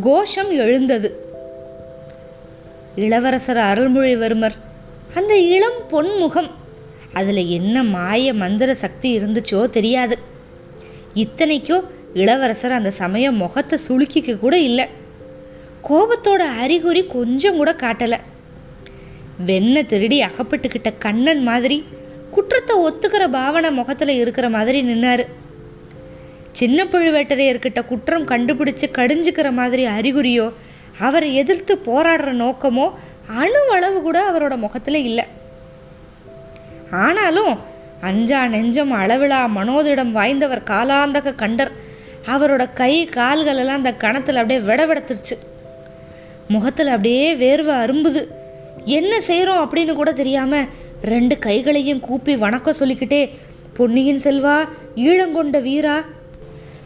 கோஷம் எழுந்தது. இளவரசர் அருள்மொழிவர்மர் அந்த இளம் பொன்முகம் அதில் என்ன மாய மந்திர சக்தி இருந்துச்சோ தெரியாது. இத்தனைக்கோ இளவரசர் அந்த சமயம் முகத்தை சுளுக்கிக்க கூட இல்லை. கோபத்தோட அறிகுறி கொஞ்சம் கூட காட்டலை. வெண்ணை திருடி அகப்பட்டுக்கிட்ட கண்ணன் மாதிரி குற்றத்தை ஒத்துக்கிற பாவனை முகத்தில் இருக்கிற மாதிரி நின்னாரு. சின்ன பழுவேட்டரையர்கிட்ட குற்றம் கண்டுபிடிச்சு கடிஞ்சுக்கிற மாதிரி அறிகுறியோ அவரை எதிர்த்து போராடுற நோக்கமோ அணுவளவு கூட அவரோட முகத்தில் இல்லை. ஆனாலும் அஞ்சா நெஞ்சம் அளவிலா மனோதிடம் வாய்ந்தவர் காலாந்தக கண்டர். அவரோட கை கால்கள் எல்லாம் அந்த கணத்தில் அப்படியே விடவிடத்துருச்சு. முகத்தில் அப்படியே வேர்வை அரும்புது. என்ன செய்கிறோம் அப்படின்னு கூட தெரியாமல் ரெண்டு கைகளையும் கூப்பி வணக்கம் சொல்லிக்கிட்டே பொன்னியின் செல்வா ஈழங்கொண்ட வீரா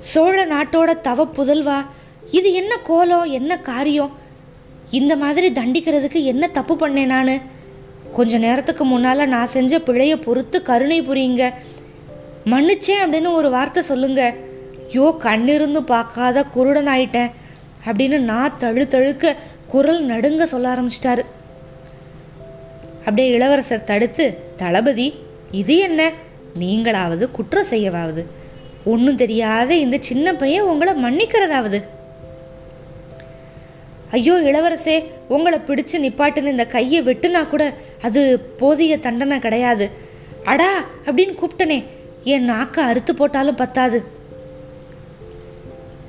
சோழ நாட்டோட தவ புதல்வா? இது என்ன கோலம் என்ன காரியம்? இந்த மாதிரி தண்டிக்கிறதுக்கு என்ன தப்பு பண்ணேன் நான்? கொஞ்ச நேரத்துக்கு முன்னால் நான் செஞ்ச பிழையை பொறுத்து கருணை புரியுங்க. மன்னிச்சேன் அப்படின்னு ஒரு வார்த்தை சொல்லுங்க. யோ கண்ணிருந்து பார்க்காத குருடன் ஆயிட்டேன் அப்படின்னு நான் தழு தழுக்க குரல் நடுங்க சொல்ல ஆரம்பிச்சிட்டாரு. அப்படியே இளவரசர் தடுத்து தளபதி இது என்ன? நீங்களாவது குற்றம் செய்யவாவது. ஒன்றும் தெரியாத இந்த சின்ன பையன் உங்களை மன்னிக்கிறதாவது? ஐயோ இளவரசே உங்களை பிடிச்சு நிப்பாட்டுன்னு இந்த கையை வெட்டுனா கூட அது போதிய தண்டனை கிடையாது. அடா அப்படின்னு கூப்பிட்டனே என் நாக்கை அறுத்து போட்டாலும் பத்தாது.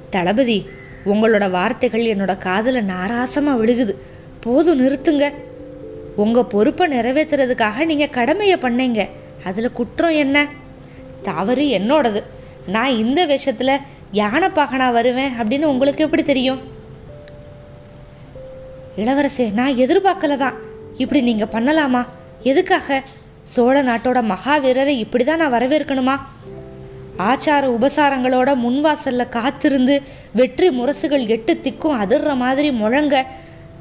தளபதி உங்களோட வார்த்தைகள் என்னோட காதில் நாராசமாக விழுகுது. போதும் நிறுத்துங்க. உங்கள் பொறுப்பை நிறைவேற்றுறதுக்காக நீங்கள் கடமையை பண்ணீங்க. அதில் குற்றம் என்ன? தவறு என்னோடது. நான் இந்த விஷத்தில் யானை பாகனா வருவேன் அப்படின்னு உங்களுக்கு எப்படி தெரியும்? இளவரசே நான் எதிர்பார்க்கல தான் இப்படி நீங்கள் பண்ணலாமா? எதுக்காக? சோழ நாட்டோட மகாவீரரை இப்படி தான் நான் வரவேற்கணுமா? ஆச்சார உபசாரங்களோட முன்வாசல்ல காத்திருந்து வெற்றி முரசுகள் எட்டு திக்கும் அதிர்ற மாதிரி முழங்க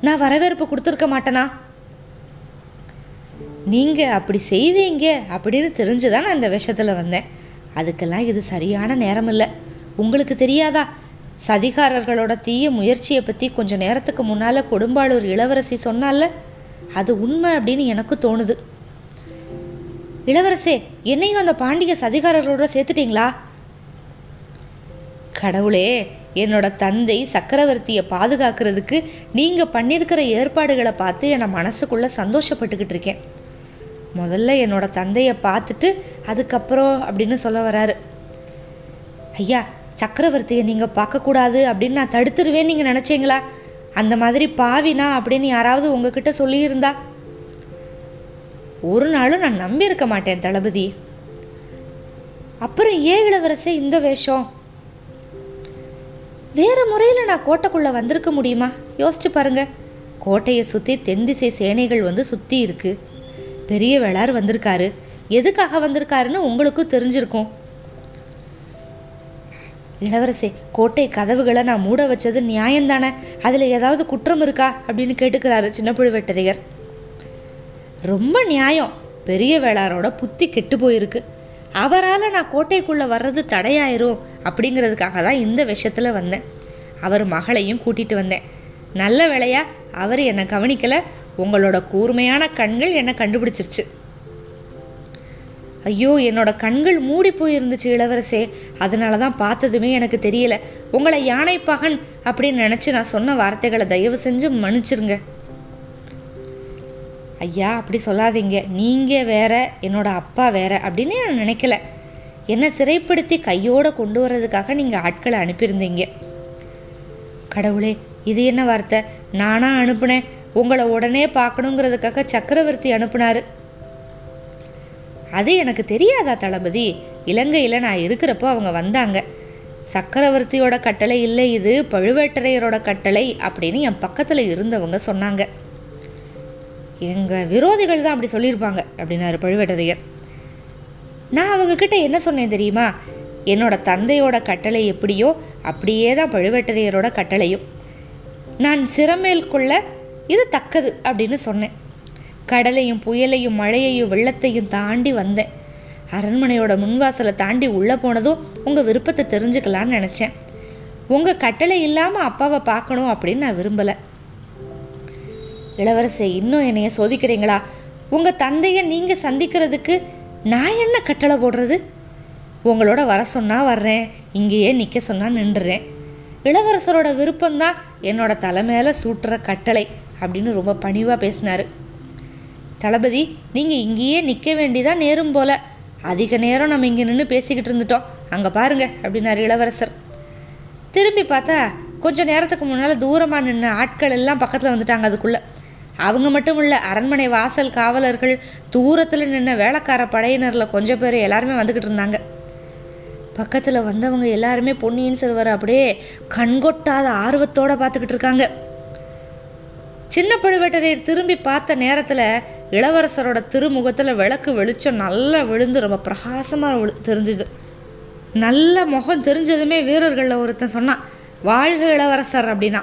நான் வரவேற்பு கொடுத்துருக்க மாட்டேனா? நீங்கள் அப்படி செய்வீங்க அப்படின்னு தெரிஞ்சு தான் நான் இந்த விஷத்தில் வந்தேன். அதுக்கெல்லாம் இது சரியான நேரம் இல்லை உங்களுக்கு தெரியாதா? சதிகாரர்களோட தீய முயற்சியை பற்றி கொஞ்சம் நேரத்துக்கு முன்னால் கொடும்பாளூர் இளவரசி சொன்னால அது உண்மை அப்படின்னு எனக்கு தோணுது. இளவரசே என்னையும் அந்த பாண்டிய சதிகாரர்களோட சேர்த்துட்டீங்களா? கடவுளே என்னோட தந்தை சக்கரவர்த்தியை பாதுகாக்கிறதுக்கு நீங்கள் பண்ணியிருக்கிற ஏற்பாடுகளை பார்த்து என்னை மனசுக்குள்ளே சந்தோஷப்பட்டுக்கிட்டு இருக்கேன். முதல்ல என்னோட தந்தையை பார்த்துட்டு அதுக்கப்புறம் அப்படின்னு சொல்ல வராரு. ஐயா சக்கரவர்த்தியை நீங்கள் பார்க்கக்கூடாது அப்படின்னு நான் தடுத்துருவேன்னு நீங்கள் நினச்சிங்களா? அந்த மாதிரி பாவினா அப்படின்னு யாராவது உங்ககிட்ட சொல்லியிருந்தா? ஒரு நாளும் நான் நம்பியிருக்க மாட்டேன் தளபதி. அப்புறம் ஏ இளவரசே இந்த வேஷம்? வேற முறையில் நான் கோட்டைக்குள்ளே வந்திருக்க முடியுமா? யோசிச்சு பாருங்க. கோட்டையை சுற்றி தென்திசை சேனைகள் வந்து சுற்றி இருக்குது பெரிய வேளார் வந்திருக்காரு. எதுக்காக வந்திருக்காருன்னு உங்களுக்கும் தெரிஞ்சிருக்கும். இளவரசே கோட்டை கதவுகளை நான் மூட வச்சது நியாயம்தானே? அதில் ஏதாவது குற்றம் இருக்கா? அப்படின்னு கேட்டுக்கிறாரு சின்ன புழுவேட்டரையர். ரொம்ப நியாயம். பெரிய வேளாரோட புத்தி கெட்டு போயிருக்கு. அவரால் நான் கோட்டைக்குள்ளே வர்றது தடையாயிரும் அப்படிங்கிறதுக்காக தான் இந்த விஷயத்தில் வந்தேன். அவர் மகளையும் கூட்டிகிட்டு வந்தேன். நல்ல வேளையா அவர் என்னை கவனிக்கலை. உங்களோட கூர்மையான கண்கள் என்னை கண்டுபிடிச்சிருச்சு. ஐயோ என்னோட கண்கள் மூடி போயிருந்துச்சு இளவரசே. அதனால தான் பார்த்ததுமே எனக்கு தெரியல. உங்களை யானை பகன் அப்படின்னு நினச்சி நான் சொன்ன வார்த்தைகளை தயவு செஞ்சு மன்னிச்சிருங்க. ஐயா அப்படி சொல்லாதீங்க. நீங்கள் வேற என்னோட அப்பா வேற அப்படின்னு நான் நினைக்கல. என்னை சிறைப்படுத்தி கையோடு கொண்டு வர்றதுக்காக நீங்கள் ஆட்களை அனுப்பியிருந்தீங்க. கடவுளே இது என்ன வார்த்தை? நானா அனுப்புனேன். உங்களை உடனே பார்க்கணுங்கிறதுக்காக சக்கரவர்த்தி அனுப்புனாரு. அது எனக்கு தெரியாதா தளபதி? இலங்கையில் நான் இருக்கிறப்போ அவங்க வந்தாங்க. சக்கரவர்த்தியோட கட்டளை இல்லை இது பழுவேட்டரையரோட கட்டளை அப்படின்னு என் பக்கத்தில் இருந்தவங்க சொன்னாங்க. எங்கள் விரோதிகள் தான் அப்படி சொல்லியிருப்பாங்க அப்படின்னாரு பழுவேட்டரையர். நான் அவங்கக்கிட்ட என்ன சொன்னேன் தெரியுமா? என்னோட தந்தையோட கட்டளை எப்படியோ அப்படியே தான் பழுவேட்டரையரோட கட்டளையும். நான் சிறமேல் கொள்ள இது தக்கது அப்படின்னு சொன்னேன். கடலையும் புயலையும் மழையையும் வெள்ளத்தையும் தாண்டி வந்தேன். அரண்மனையோட முன்வாசலை தாண்டி உள்ளே போனதும் உங்கள் விருப்பத்தை தெரிஞ்சுக்கலான்னு நினச்சேன். உங்கள் கட்டளை இல்லாமல் அப்பாவை பார்க்கணும் அப்படின்னு நான் விரும்பலை. இளவரசை இன்னும் என்னைய சோதிக்கிறீங்களா? உங்கள் தந்தையை நீங்கள் சந்திக்கிறதுக்கு நான் என்ன கட்டளை போடுறது? உங்களோட வர சொன்னால் வர்றேன் இங்கேயே நிற்க சொன்னால் நின்றுறேன். இளவரசரோட விருப்பம்தான் என்னோட தலை மேலே சூட்டுற கட்டளை. அப்படின்னு ரொம்ப பணிவாக பேசினார். தளபதி நீங்கள் இங்கேயே நிற்க வேண்டிதான் நேரும் போல. அதிக நேரம் நம்ம இங்கே நின்று பேசிக்கிட்டு இருந்துட்டோம். அங்கே பாருங்க அப்படின்னாரு இளவரசர். திரும்பி பார்த்தா கொஞ்ச நேரத்துக்கு முன்னால் தூரமாக நின்ன ஆட்கள் எல்லாம் பக்கத்தில் வந்துட்டாங்க அதுக்குள்ளே. அவங்க மட்டும் இல்லை அரண்மனை வாசல் காவலர்கள் தூரத்தில் நின்ன வேலைக்கார படையினரில் கொஞ்சம் பேர் எல்லாருமே வந்துக்கிட்டு இருந்தாங்க. பக்கத்தில் வந்தவங்க எல்லாருமே பொன்னியின் செல்வர் அப்படியே கண்கொட்டாத ஆர்வத்தோடு பார்த்துக்கிட்டு இருக்காங்க. சின்ன பழுவேட்டரையர் திரும்பி பார்த்த நேரத்தில் இளவரசரோட திருமுகத்தில் விளக்கு வெளிச்சம் நல்லா விழுந்து ரொம்ப பிரகாசமாக தெரிஞ்சுது. நல்ல முகம் தெரிஞ்சதுமே வீரர்களில் ஒருத்தன் சொன்னான் வாழ்க இளவரசர் அப்படின்னா.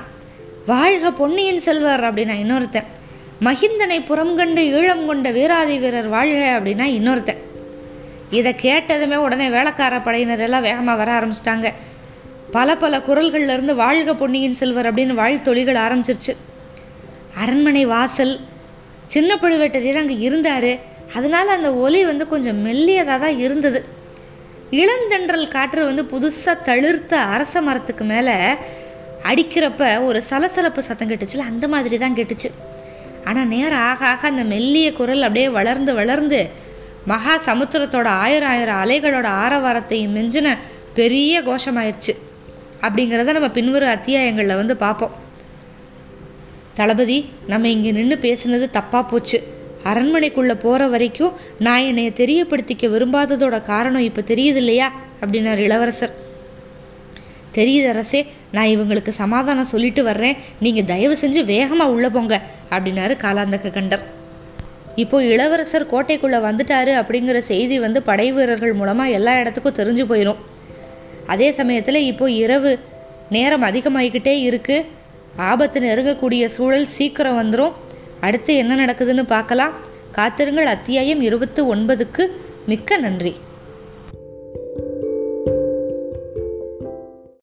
வாழ்க பொன்னியின் செல்வர் அப்படின்னா இன்னொருத்தன். மகிந்தனை புறம்கண்டு ஈழம் கொண்ட வீராதி வீரர் வாழ்க அப்படின்னா இன்னொருத்தன். இதை கேட்டதுமே உடனே வேலைக்கார படையினர் எல்லாம் வேகமாக வர ஆரம்பிச்சிட்டாங்க. பல பல குரல்கள்லேருந்து வாழ்க பொன்னியின் செல்வர் அப்படின்னு வாழ்த்தொழிகள் ஆரம்பிச்சிருச்சு. அரண்மனை வாசல் சின்ன பழுவேட்டரையர் அங்கே இருந்தார். அதனால அந்த ஒலி வந்து கொஞ்சம் மெல்லியதாக தான் இருந்தது. இளந்தென்றல் காற்று வந்து புதுசாக தளிர்த்த அரச மரத்துக்கு மேலே அடிக்கிறப்ப ஒரு சலசலப்பு சத்தம் கேட்டுச்சுல அந்த மாதிரி தான் கேட்டுச்சு. ஆனால் நேரம் ஆக ஆக அந்த மெல்லிய குரல் அப்படியே வளர்ந்து வளர்ந்து மகா சமுத்திரத்தோட ஆயிரம் ஆயிரம் அலைகளோட ஆரவாரத்தையும் மிஞ்சின பெரிய கோஷமாயிருச்சு. அப்படிங்கிறத நம்ம பின்வரும் அத்தியாயங்களில் வந்து பார்ப்போம். தளபதி நம்ம இங்கே நின்று பேசுனது தப்பாக போச்சு. அரண்மனைக்குள்ளே போகிற வரைக்கும் நான் என்னைய தெரியப்படுத்திக்க விரும்பாததோட காரணம் இப்போ தெரியுது இல்லையா அப்படின்னார் இளவரசர். தெரியுது அரசே நான் இவங்களுக்கு சமாதானம் சொல்லிட்டு வர்றேன். நீங்கள் தயவு செஞ்சு வேகமாக உள்ளே போங்க அப்படின்னாரு காலாந்தக கண்டர். இப்போ இளவரசர் கோட்டைக்குள்ளே வந்துட்டாரு அப்படிங்கிற செய்தி வந்து படை வீரர்கள் மூலமாக எல்லா இடத்துக்கும் தெரிஞ்சு போயிடும் அதே சமயத்தில் இப்போ இரவு நேரம் அதிகமாகிக்கிட்டே இருக்குது ஆபத்து நெருங்கக்கூடிய சூழல் சீக்கிரம் வந்துடும் அடுத்து என்ன நடக்குதுன்னு பார்க்கலாம். காத்திருங்கள். அத்தியாயம் இருபத்து ஒன்பதுக்கு மிக்க நன்றி.